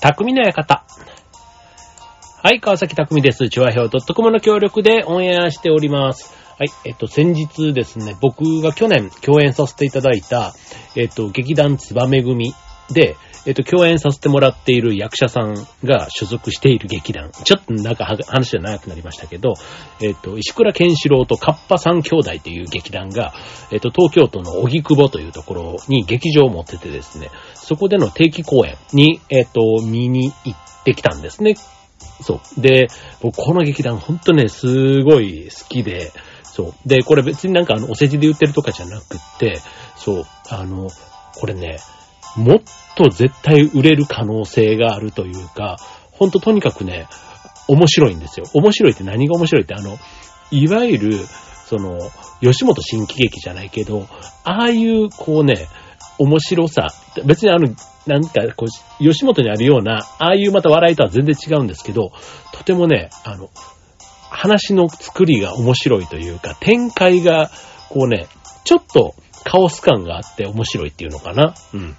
匠の館。はい、川崎匠です。チュアヘオ .com の協力でオンエアしております。はい、えっと、先日ですね、僕が去年共演させていただいた、えっと、劇団つばめ組で、えっと、共演させてもらっている役者さんが所属している劇団。ちょっとなんか話が長くなりましたけど、えっと、石倉健志郎とカッパ三兄弟という劇団が、えっと、東京都の荻窪というところに劇場を持っててですね、そこでの定期公演に、えっと、見に行ってきたんですね。そう。で、僕この劇団ほんとね、すごい好きで、そう。で、これ別になんかあの、お世辞で言ってるとかじゃなくって、そう。あの、これね、もっと絶対売れる可能性があるというか、ほんととにかくね、面白いんですよ。面白いって何が面白いって、あの、いわゆる、その、吉本新喜劇じゃないけど、ああいう、こうね、面白さ、別にあの、なんか、こう、吉本にあるような、ああいうまた笑いとは全然違うんですけど、とてもね、あの、話の作りが面白いというか、展開が、こうね、ちょっとカオス感があって面白いっていうのかな。うん。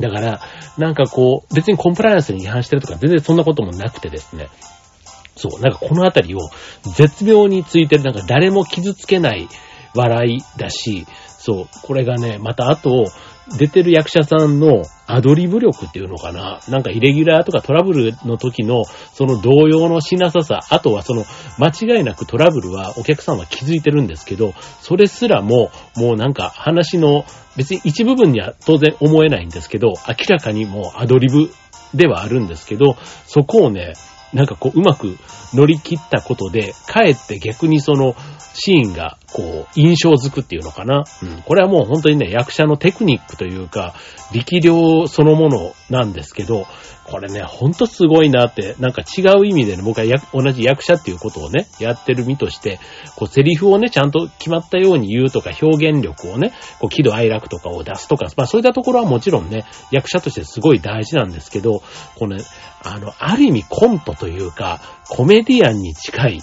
だから、なんかこう、別にコンプライアンスに違反してるとか全然そんなこともなくてですね。そう、なんかこのあたりを絶妙についてる、なんか誰も傷つけない笑いだし、そう、これがね、またあと、出てる役者さんのアドリブ力っていうのかな？なんかイレギュラーとかトラブルの時のその動揺のしなささ、あとはその間違いなくトラブルはお客さんは気づいてるんですけど、それすらももうなんか話の別に一部分には当然思えないんですけど、明らかにもうアドリブではあるんですけど、そこをね、なんかこううまく乗り切ったことで、かえって逆にそのシーンがこう印象づくっていうのかな。うん。これはもう本当にね、役者のテクニックというか、力量そのものなんですけど、これね、ほんとすごいなって、なんか違う意味でね、僕はや同じ役者っていうことをね、やってる身として、こうセリフをね、ちゃんと決まったように言うとか、表現力をね、こう喜怒哀楽とかを出すとか、まあそういったところはもちろんね、役者としてすごい大事なんですけど、このね、あの、ある意味コントというか、コメディアンに近い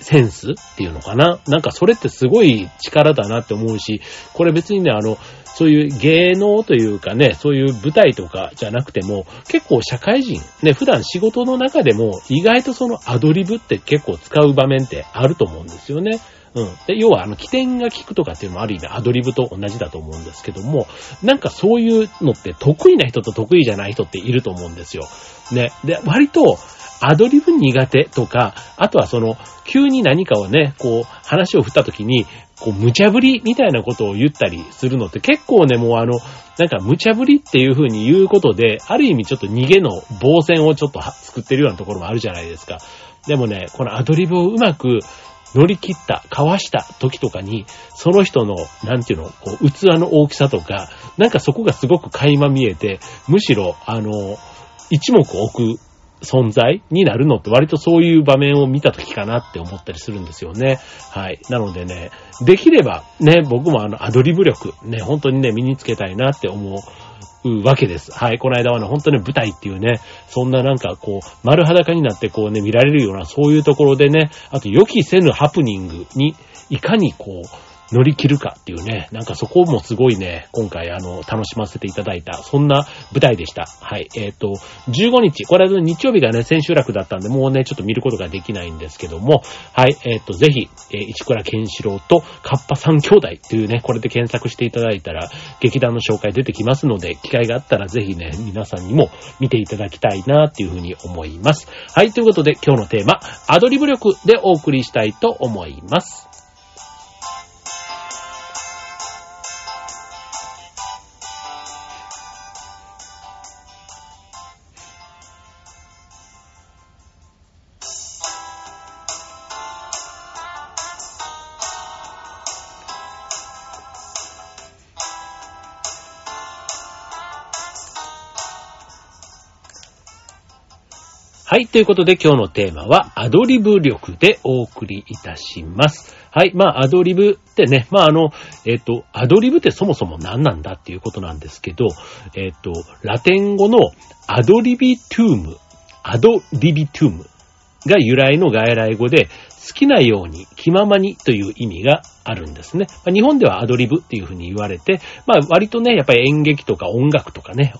センスっていうのかな？なんかそれってすごい力だなって思うし、これ別にね、あの、そういう芸能というかね、そういう舞台とかじゃなくても、結構社会人、ね、普段仕事の中でも意外とそのアドリブって結構使う場面ってあると思うんですよね。うん。で、要はあの起点が効くとかっていうのもある意味アドリブと同じだと思うんですけども、なんかそういうのって得意な人と得意じゃない人っていると思うんですよ。ね。で、割と、アドリブ苦手とか、あとはその、急に何かをね、こう、話を振った時に、こう、無茶ぶりみたいなことを言ったりするのって結構ね、もうあの、なんか無茶ぶりっていう風に言うことで、ある意味ちょっと逃げの防線をちょっと作ってるようなところもあるじゃないですか。でもね、このアドリブをうまく乗り切った、かわした時とかに、その人の、なんていうの、こう、器の大きさとか、なんかそこがすごく垣間見えて、むしろ、あの、一目置く存在になるのって割とそういう場面を見た時かなって思ったりするんですよね。はい。なのでね、できればね、僕もあのアドリブ力ね、本当にね、身につけたいなって思うわけです。はい。この間はね、本当に舞台っていうね、そんななんかこう、丸裸になってこうね、見られるようなそういうところでね、あと予期せぬハプニングにいかにこう、乗り切るかっていうね、なんかそこもすごいね、今回あの、楽しませていただいた、そんな舞台でした。はい。えっ、と、15日、これは日曜日がね、千秋楽だったんで、もうね、ちょっと見ることができないんですけども、はい。えっ、と、ぜひ、えー、市倉健志郎とカッパ三兄弟というね、これで検索していただいたら、劇団の紹介出てきますので、機会があったらぜひね、皆さんにも見ていただきたいなっていうふうに思います。はい。ということで、今日のテーマ、アドリブ力でお送りしたいと思います。ということで今日のテーマはアドリブ力でお送りいたします。はい。まあ、アドリブってね、まあ、あの、えっ、と、アドリブってそもそも何なんだっていうことなんですけど、えっ、と、ラテン語の ad libitum、ad libitum が由来の外来語で、好きなように、気ままにという意味があるんですね。まあ、日本ではアドリブっていうふうに言われて、まあ割とね、やっぱり演劇とか音楽とかね、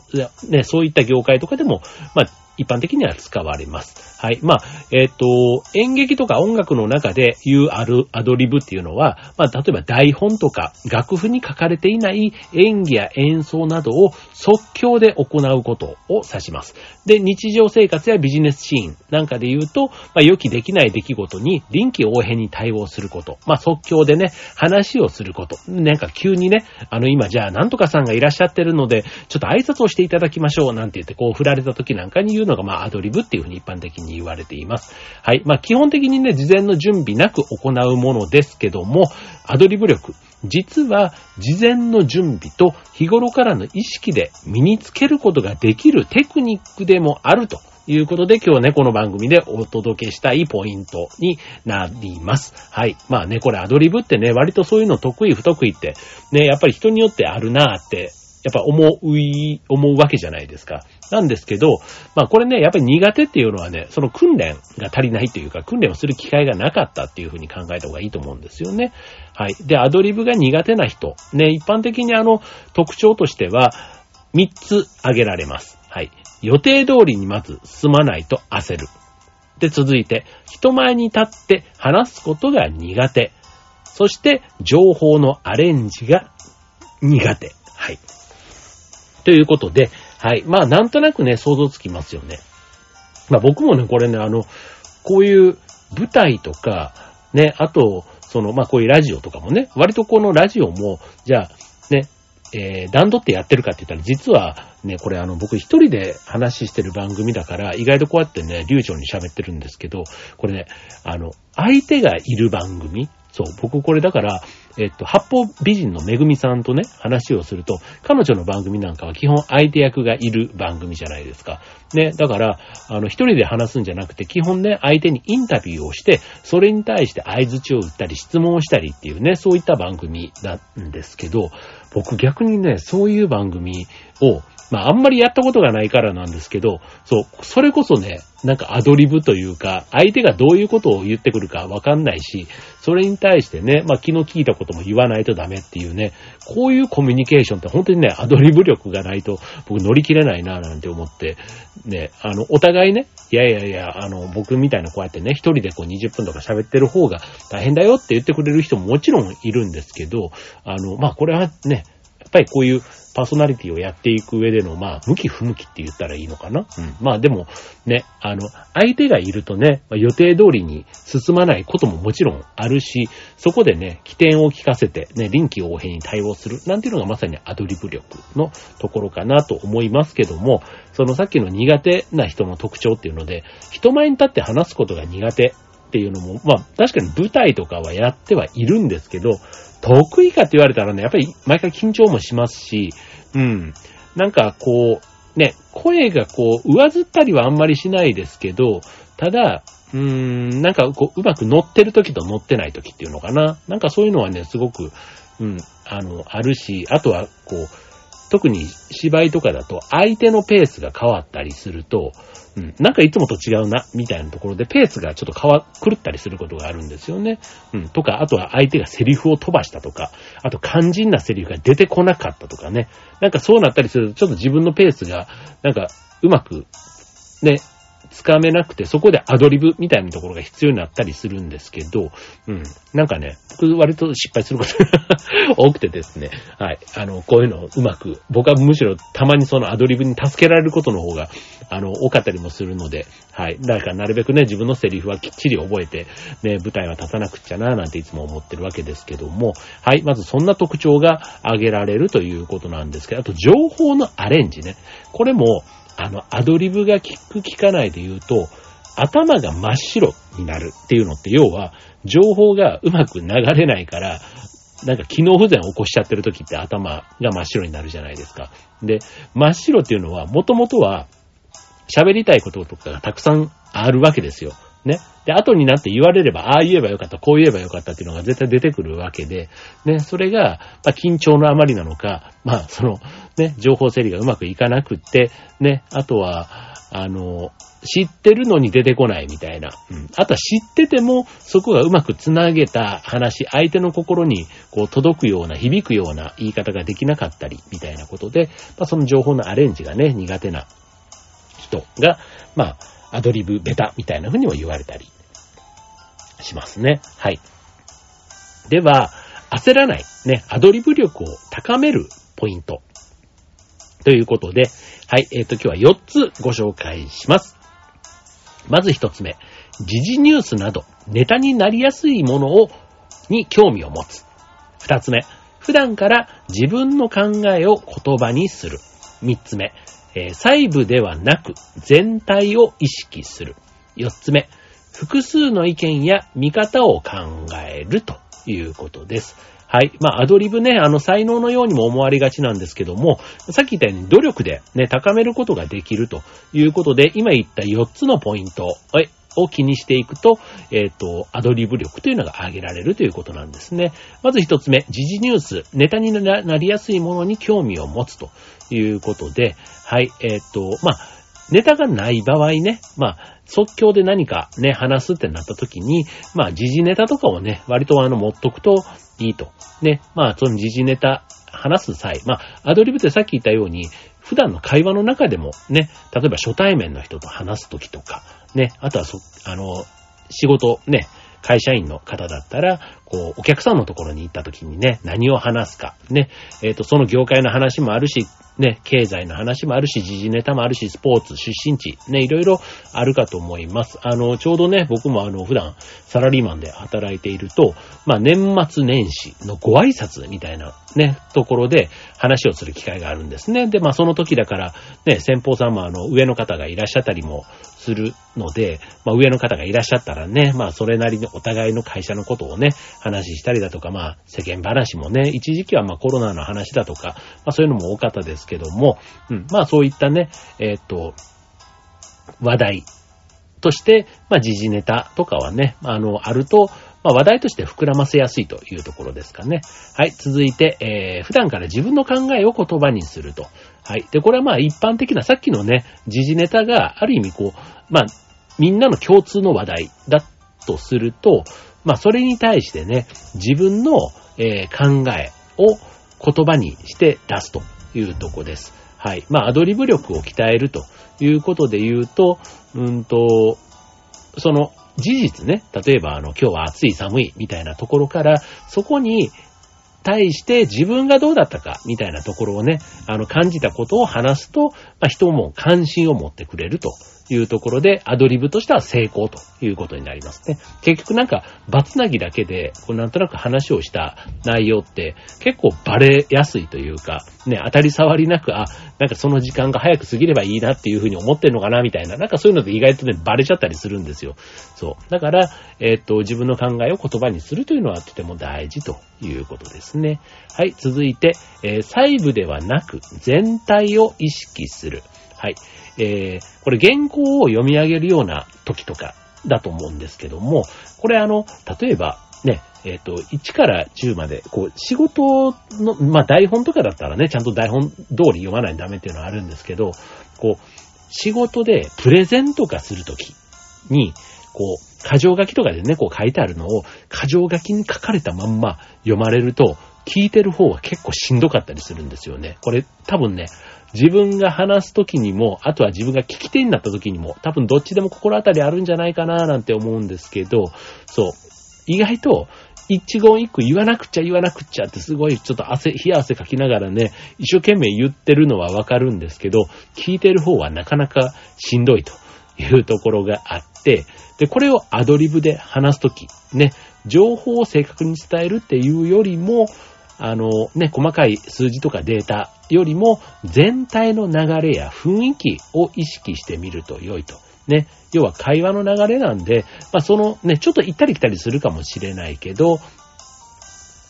ねそういった業界とかでも、まあ一般的には使われます。はい。まあ、えっ、ー、と、演劇とか音楽の中で言うあるアドリブっていうのは、まあ、例えば台本とか楽譜に書かれていない演技や演奏などを即興で行うことを指します。で、日常生活やビジネスシーンなんかで言うと、まあ、予期できない出来事に臨機応変に対応すること。まあ、即興でね、話をすること。なんか急にね、あの、今じゃあ、なんとかさんがいらっしゃってるので、ちょっと挨拶をしていただきましょう、なんて言って、こう、振られた時なんかに言うのが、まあ、アドリブっていうふうに一般的に言われています。はい。まあ、基本的にね、事前の準備なく行うものですけども、アドリブ力。実は、事前の準備と日頃からの意識で身につけることができるテクニックでもあるということで、今日ね、この番組でお届けしたいポイントになります。はい。まあね、これアドリブってね、割とそういうの得意不得意って、ね、やっぱり人によってあるなーってやっぱ思う、思うわけじゃないですか。なんですけど、まあこれね、やっぱり苦手っていうのはね、その訓練が足りないというか、訓練をする機会がなかったっていうふうに考えた方がいいと思うんですよね。はい。で、アドリブが苦手な人、ね、一般的にあの、特徴としては、3つ挙げられます。はい。予定通りにまず進まないと焦る。で、続いて、人前に立って話すことが苦手。そして、情報のアレンジが苦手。はい。ということで、はい。まあ、なんとなくね、想像つきますよね。まあ、僕もね、これね、あの、こういう舞台とか、ね、あと、その、まあ、こういうラジオとかもね、割とこのラジオも、じゃあ、ね、えー、段取ってやってるかって言ったら、実はね、これあの、僕一人で話してる番組だから、意外とこうやってね、流暢に喋ってるんですけど、これね、あの、相手がいる番組、そう、僕これだから、えっと、八方美人のめぐみさんとね、話をすると、彼女の番組なんかは基本相手役がいる番組じゃないですか。ね、だから、あの、一人で話すんじゃなくて、基本ね、相手にインタビューをして、それに対して合図値を打ったり、質問をしたりっていうね、そういった番組なんですけど、僕逆にね、そういう番組をまあ、あんまりやったことがないからなんですけど、そう、それこそね、なんかアドリブというか、相手がどういうことを言ってくるかわかんないし、それに対してね、まあ、気の利いたことも言わないとダメっていうね、こういうコミュニケーションって本当にね、アドリブ力がないと僕乗り切れないななんて思って、ね、あの、お互いね、いやいやいや、あの、僕みたいなこうやってね、一人でこう20分とか喋ってる方が大変だよって言ってくれる人ももちろんいるんですけど、あの、まあ、これはね、ぱりこういうパーソナリティをやっていく上での、まあ、向き不向きって言ったらいいのかな。うん。まあでも、ね、あの、相手がいるとね、まあ、予定通りに進まないことももちろんあるし、そこでね、起点を聞かせて、ね、臨機応変に対応する、なんていうのがまさにアドリブ力のところかなと思いますけども、そのさっきの苦手な人の特徴っていうので、人前に立って話すことが苦手っていうのも、まあ確かに舞台とかはやってはいるんですけど、得意かって言われたらね、やっぱり毎回緊張もしますし、うん。なんかこう、ね、声がこう、上ずったりはあんまりしないですけど、ただ、うーん、なんかこう、うまく乗ってる時と乗ってない時っていうのかな。なんかそういうのはね、すごく、うん、あの、あるし、あとはこう、特に芝居とかだと相手のペースが変わったりすると、うん、なんかいつもと違うな、みたいなところでペースがちょっと変わ、狂ったりすることがあるんですよね。うん、とか、あとは相手がセリフを飛ばしたとか、あと肝心なセリフが出てこなかったとかね。なんかそうなったりすると、ちょっと自分のペースが、なんか、うまく、ね、つかめなくて、そこでアドリブみたいなところが必要になったりするんですけど、うん。なんかね、僕割と失敗することが 多くてですね、はい。あの、こういうのをうまく、僕はむしろたまにそのアドリブに助けられることの方が、あの、多かったりもするので、はい。だからなるべくね、自分のセリフはきっちり覚えて、ね、舞台は立たなくっちゃな、なんていつも思ってるわけですけども、はい。まずそんな特徴が挙げられるということなんですけど、あと情報のアレンジね。これも、あの、アドリブが効く効かないで言うと、頭が真っ白になるっていうのって、要は、情報がうまく流れないから、なんか機能不全を起こしちゃってる時って頭が真っ白になるじゃないですか。で、真っ白っていうのは、もともとは、喋りたいこととかがたくさんあるわけですよ。ね。で、後になって言われれば、ああ言えばよかった、こう言えばよかったっていうのが絶対出てくるわけで、ね、それが、まあ、緊張のあまりなのか、まあ、その、ね、情報整理がうまくいかなくって、ね、あとは、あの、知ってるのに出てこないみたいな。うん。あとは知ってても、そこがうまくつなげた話、相手の心にこう届くような、響くような言い方ができなかったり、みたいなことで、まあ、その情報のアレンジがね、苦手な人が、まあ、アドリブベタみたいな風にも言われたりしますね。はい。では、焦らない、ね、アドリブ力を高めるポイント。ということで、はい、えっ、ー、と、今日は4つご紹介します。まず1つ目、時事ニュースなど、ネタになりやすいものを、に興味を持つ。2つ目、普段から自分の考えを言葉にする。3つ目、えー、細部ではなく全体を意識する。4つ目、複数の意見や見方を考えるということです。はい。まあ、アドリブね、あの、才能のようにも思われがちなんですけども、さっき言ったように努力でね、高めることができるということで、今言った4つのポイントを気にしていくと、えっ、ー、と、アドリブ力というのが上げられるということなんですね。まず一つ目、時事ニュース、ネタになりやすいものに興味を持つということで、はい、えっ、ー、と、まあ、ネタがない場合ね、まあ、即興で何かね、話すってなった時に、まあ、時事ネタとかをね、割とあの、持っとくといいと。ね、まあ、その時事ネタ話す際、まあ、アドリブってさっき言ったように、普段の会話の中でもね、例えば初対面の人と話す時とか、ね、あとはそ、あの、仕事ね、会社員の方だったら、こう、お客さんのところに行った時にね、何を話すか、ね、えっ、ー、と、その業界の話もあるし、ね、経済の話もあるし、時事ネタもあるし、スポーツ、出身地、ね、いろいろあるかと思います。あの、ちょうどね、僕もあの、普段、サラリーマンで働いていると、まあ、年末年始のご挨拶みたいな、ね、ところで話をする機会があるんですね。で、まあ、その時だから、ね、先方さんもあの、上の方がいらっしゃったりもするので、まあ、上の方がいらっしゃったらね、まあ、それなりにお互いの会社のことをね、話したりだとか、まあ、世間話もね、一時期はまあ、コロナの話だとか、まあ、そういうのも多かったですけども、うん、まあ、そういったね、えっ、と、話題として、まあ、時事ネタとかはね、あの、あると、まあ、話題として膨らませやすいというところですかね。はい。続いて、えー、普段から自分の考えを言葉にすると。はい。で、これはまあ一般的なさっきのね、時事ネタがある意味こう、まあ、みんなの共通の話題だとすると、まあ、それに対してね、自分の、えー、考えを言葉にして出すというとこです。はい。まあ、アドリブ力を鍛えるということで言うと、うんと、その事実ね、例えばあの、今日は暑い寒いみたいなところから、そこに対して自分がどうだったかみたいなところをね、あの、感じたことを話すと、まあ、人も関心を持ってくれると。いうところで、アドリブとしては成功ということになりますね。結局なんか、バツナギだけで、こうなんとなく話をした内容って、結構バレやすいというか、ね、当たり障りなく、あ、なんかその時間が早く過ぎればいいなっていうふうに思ってるのかな、みたいな、なんかそういうので意外とね、バレちゃったりするんですよ。そう。だから、えー、っと、自分の考えを言葉にするというのはとても大事ということですね。はい、続いて、えー、細部ではなく、全体を意識する。はい。えー、これ原稿を読み上げるような時とかだと思うんですけども、これあの、例えば、ね、えっ、ー、と、1から10まで、こう、仕事の、まあ、台本とかだったらね、ちゃんと台本通り読まないとダメっていうのはあるんですけど、こう、仕事でプレゼントかするときに、こう、箇条書きとかでね、こう書いてあるのを、箇条書きに書かれたまんま読まれると、聞いてる方は結構しんどかったりするんですよね。これ多分ね、自分が話すときにも、あとは自分が聞き手になったときにも、多分どっちでも心当たりあるんじゃないかななんて思うんですけど、そう。意外と、一言一句言わなくちゃ言わなくちゃってすごいちょっと汗、冷や汗かきながらね、一生懸命言ってるのはわかるんですけど、聞いてる方はなかなかしんどいというところがあって、で、これをアドリブで話すとき、ね、情報を正確に伝えるっていうよりも、あのね、細かい数字とかデータよりも全体の流れや雰囲気を意識してみると良いと。ね。要は会話の流れなんで、まあそのね、ちょっと行ったり来たりするかもしれないけど、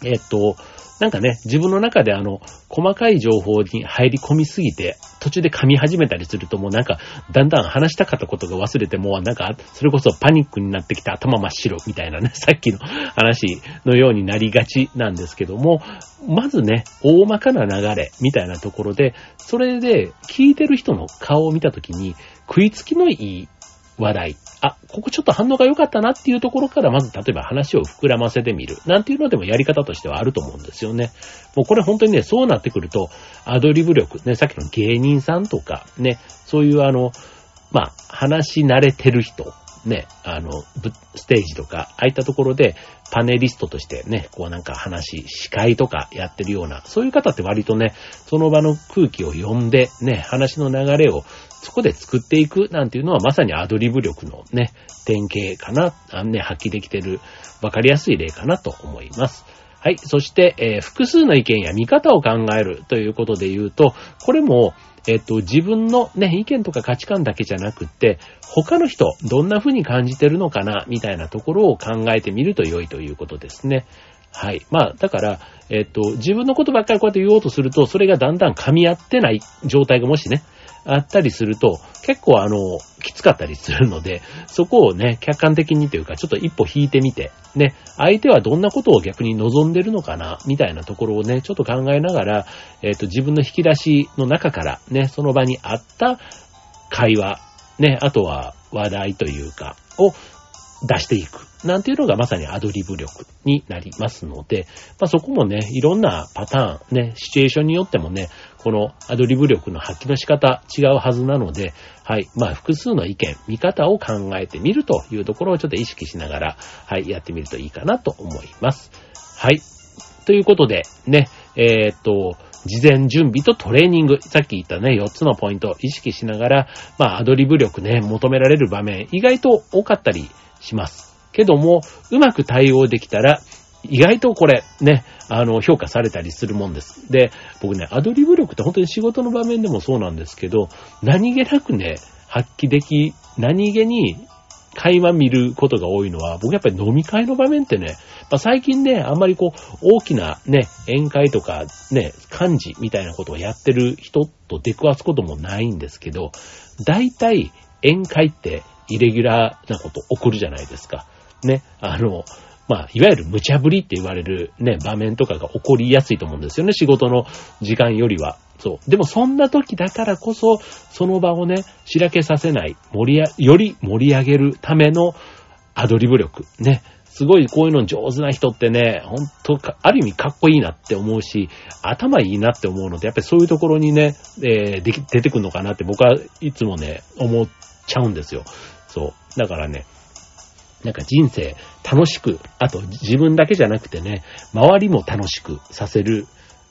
えっと、なんかね、自分の中であの、細かい情報に入り込みすぎて、途中で噛み始めたりするともうなんか、だんだん話したかったことが忘れて、もうなんか、それこそパニックになってきて頭真っ白みたいなね、さっきの話のようになりがちなんですけども、まずね、大まかな流れみたいなところで、それで聞いてる人の顔を見たときに、食いつきのいい話題。あ、ここちょっと反応が良かったなっていうところからまず例えば話を膨らませてみる。なんていうのでもやり方としてはあると思うんですよね。もうこれ本当にね、そうなってくると、アドリブ力、ね、さっきの芸人さんとか、ね、そういうあの、まあ、話し慣れてる人ね、あの、ステージとか、ああいったところで、パネリストとしてね、こうなんか話、司会とかやってるような、そういう方って割とね、その場の空気を読んで、ね、話の流れをそこで作っていくなんていうのはまさにアドリブ力のね、典型かな、あのね、発揮できてる、わかりやすい例かなと思います。はい。そして、えー、複数の意見や見方を考えるということで言うと、これも、えっと、自分のね、意見とか価値観だけじゃなくって、他の人、どんな風に感じてるのかな、みたいなところを考えてみると良いということですね。はい。まあ、だから、えっと、自分のことばっかりこうやって言おうとすると、それがだんだん噛み合ってない状態がもしね、あったりすると、結構あの、きつかったりするので、そこをね、客観的にというか、ちょっと一歩引いてみて、ね、相手はどんなことを逆に望んでるのかな、みたいなところをね、ちょっと考えながら、えっ、と、自分の引き出しの中から、ね、その場にあった会話、ね、あとは話題というか、を出していく。なんていうのがまさにアドリブ力になりますので、まあ、そこもね、いろんなパターン、ね、シチュエーションによってもね、このアドリブ力の発揮の仕方違うはずなので、はい、まあ複数の意見、見方を考えてみるというところをちょっと意識しながら、はい、やってみるといいかなと思います。はい。ということで、ね、えー、っと、事前準備とトレーニング、さっき言ったね、4つのポイントを意識しながら、まあ、アドリブ力ね、求められる場面、意外と多かったりします。けども、うまく対応できたら、意外とこれ、ね、あの、評価されたりするもんです。で、僕ね、アドリブ力って本当に仕事の場面でもそうなんですけど、何気なくね、発揮でき、何気に会話見ることが多いのは、僕やっぱり飲み会の場面ってね、まあ、最近ね、あんまりこう、大きなね、宴会とかね、漢字みたいなことをやってる人と出くわすこともないんですけど、大体宴会ってイレギュラーなこと起こるじゃないですか。ね、あの、まあ、いわゆる無茶ぶりって言われるね、場面とかが起こりやすいと思うんですよね、仕事の時間よりは。そう。でもそんな時だからこそ、その場をね、しらけさせない、盛りや、より盛り上げるためのアドリブ力。ね。すごいこういうの上手な人ってね、ほんとある意味かっこいいなって思うし、頭いいなって思うので、やっぱりそういうところにね、えー、で出てくるのかなって僕はいつもね、思っちゃうんですよ。そう。だからね、なんか人生楽しく、あと自分だけじゃなくてね、周りも楽しくさせる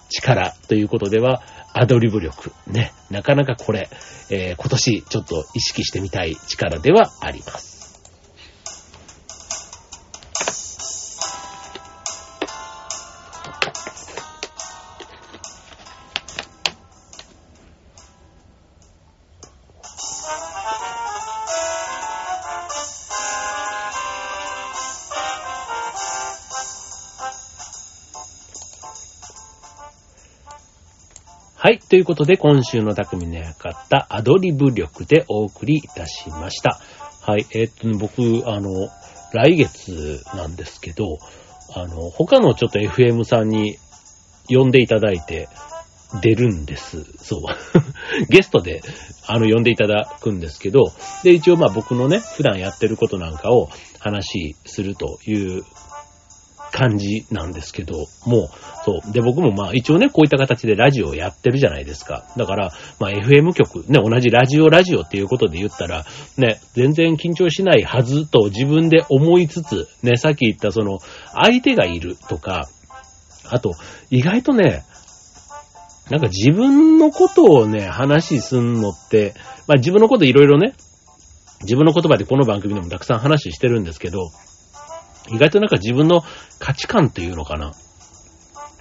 力ということでは、アドリブ力。ね。なかなかこれ、えー、今年ちょっと意識してみたい力ではあります。はい。ということで、今週の匠の館、アドリブ力でお送りいたしました。はい。えー、っと、ね、僕、あの、来月なんですけど、あの、他のちょっと FM さんに呼んでいただいて、出るんです。そう。ゲストで、あの、呼んでいただくんですけど、で、一応まあ僕のね、普段やってることなんかを話しするという感じなんですけど、もう、そう。で、僕もまあ一応ね、こういった形でラジオをやってるじゃないですか。だから、まあ FM 局、ね、同じラジオラジオっていうことで言ったら、ね、全然緊張しないはずと自分で思いつつ、ね、さっき言ったその、相手がいるとか、あと、意外とね、なんか自分のことをね、話すんのって、まあ自分のこといろいろね、自分の言葉でこの番組でもたくさん話してるんですけど、意外となんか自分の価値観っていうのかな。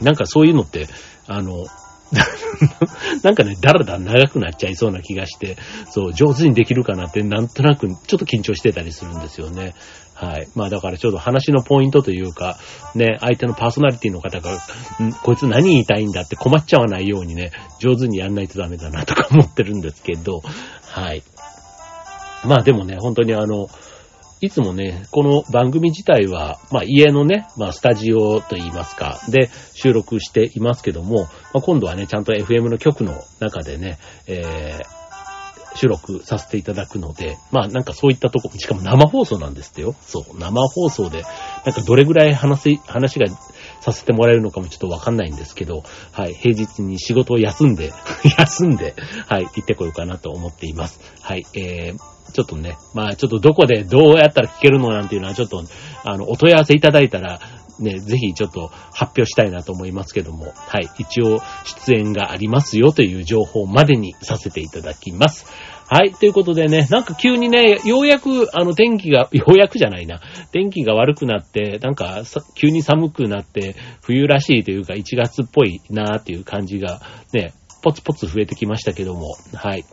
なんかそういうのって、あの、なんかね、だらだら長くなっちゃいそうな気がして、そう、上手にできるかなってなんとなくちょっと緊張してたりするんですよね。はい。まあだからちょっと話のポイントというか、ね、相手のパーソナリティの方が、こいつ何言いたいんだって困っちゃわないようにね、上手にやんないとダメだなとか思ってるんですけど、はい。まあでもね、本当にあの、いつもね、この番組自体は、まあ家のね、まあスタジオといいますか、で収録していますけども、まあ、今度はね、ちゃんと FM の局の中でね、えー、収録させていただくので、まあなんかそういったとこ、しかも生放送なんですってよ。そう、生放送で、なんかどれぐらい話、話がさせてもらえるのかもちょっとわかんないんですけど、はい、平日に仕事を休んで、休んで、はい、行ってこようかなと思っています。はい、えー、ちょっとね、まあちょっとどこでどうやったら聞けるのなんていうのはちょっと、あの、お問い合わせいただいたら、ね、ぜひちょっと発表したいなと思いますけども、はい、一応出演がありますよという情報までにさせていただきます。はい、ということでね、なんか急にね、ようやくあの天気が、ようやくじゃないな、天気が悪くなって、なんか急に寒くなって、冬らしいというか1月っぽいなーっていう感じがね、ポツポツ増えてきましたけども、はい。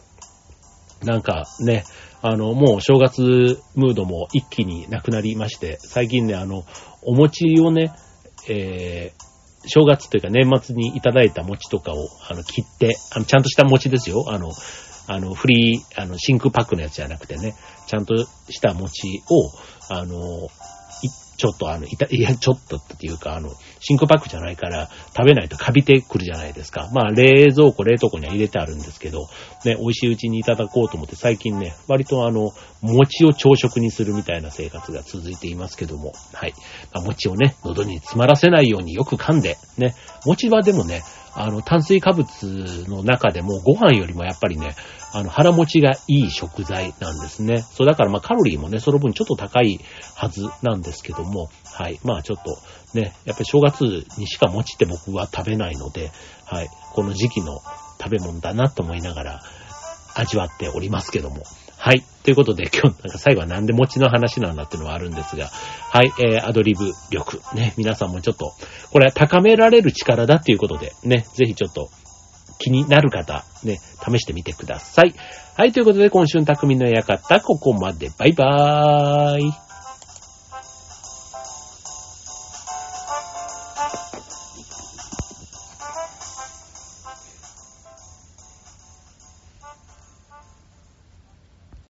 なんかね、あの、もう正月ムードも一気になくなりまして、最近ね、あの、お餅をね、えー、正月というか年末にいただいた餅とかを、あの、切って、あの、ちゃんとした餅ですよ。あの、あの、フリー、あの、真空パックのやつじゃなくてね、ちゃんとした餅を、あの、ちょっとあの、いた、いや、ちょっとっていうか、あの、真空パックじゃないから、食べないとカビてくるじゃないですか。まあ、冷蔵庫、冷凍庫には入れてあるんですけど、ね、美味しいうちにいただこうと思って、最近ね、割とあの、餅を朝食にするみたいな生活が続いていますけども、はい。まあ、餅をね、喉に詰まらせないようによく噛んで、ね、餅はでもね、あの、炭水化物の中でもご飯よりもやっぱりね、あの、腹持ちがいい食材なんですね。そう、だからまあカロリーもね、その分ちょっと高いはずなんですけども、はい。まあちょっとね、やっぱり正月にしか餅って僕は食べないので、はい。この時期の食べ物だなと思いながら味わっておりますけども。はい。ということで、今日、なんか最後はなんで餅の話なんだっていうのはあるんですが、はい、えー、アドリブ力。ね、皆さんもちょっと、これは高められる力だっていうことで、ね、ぜひちょっと、気になる方、ね、試してみてください。はい、ということで、今週の匠の館、ここまで。バイバーイ。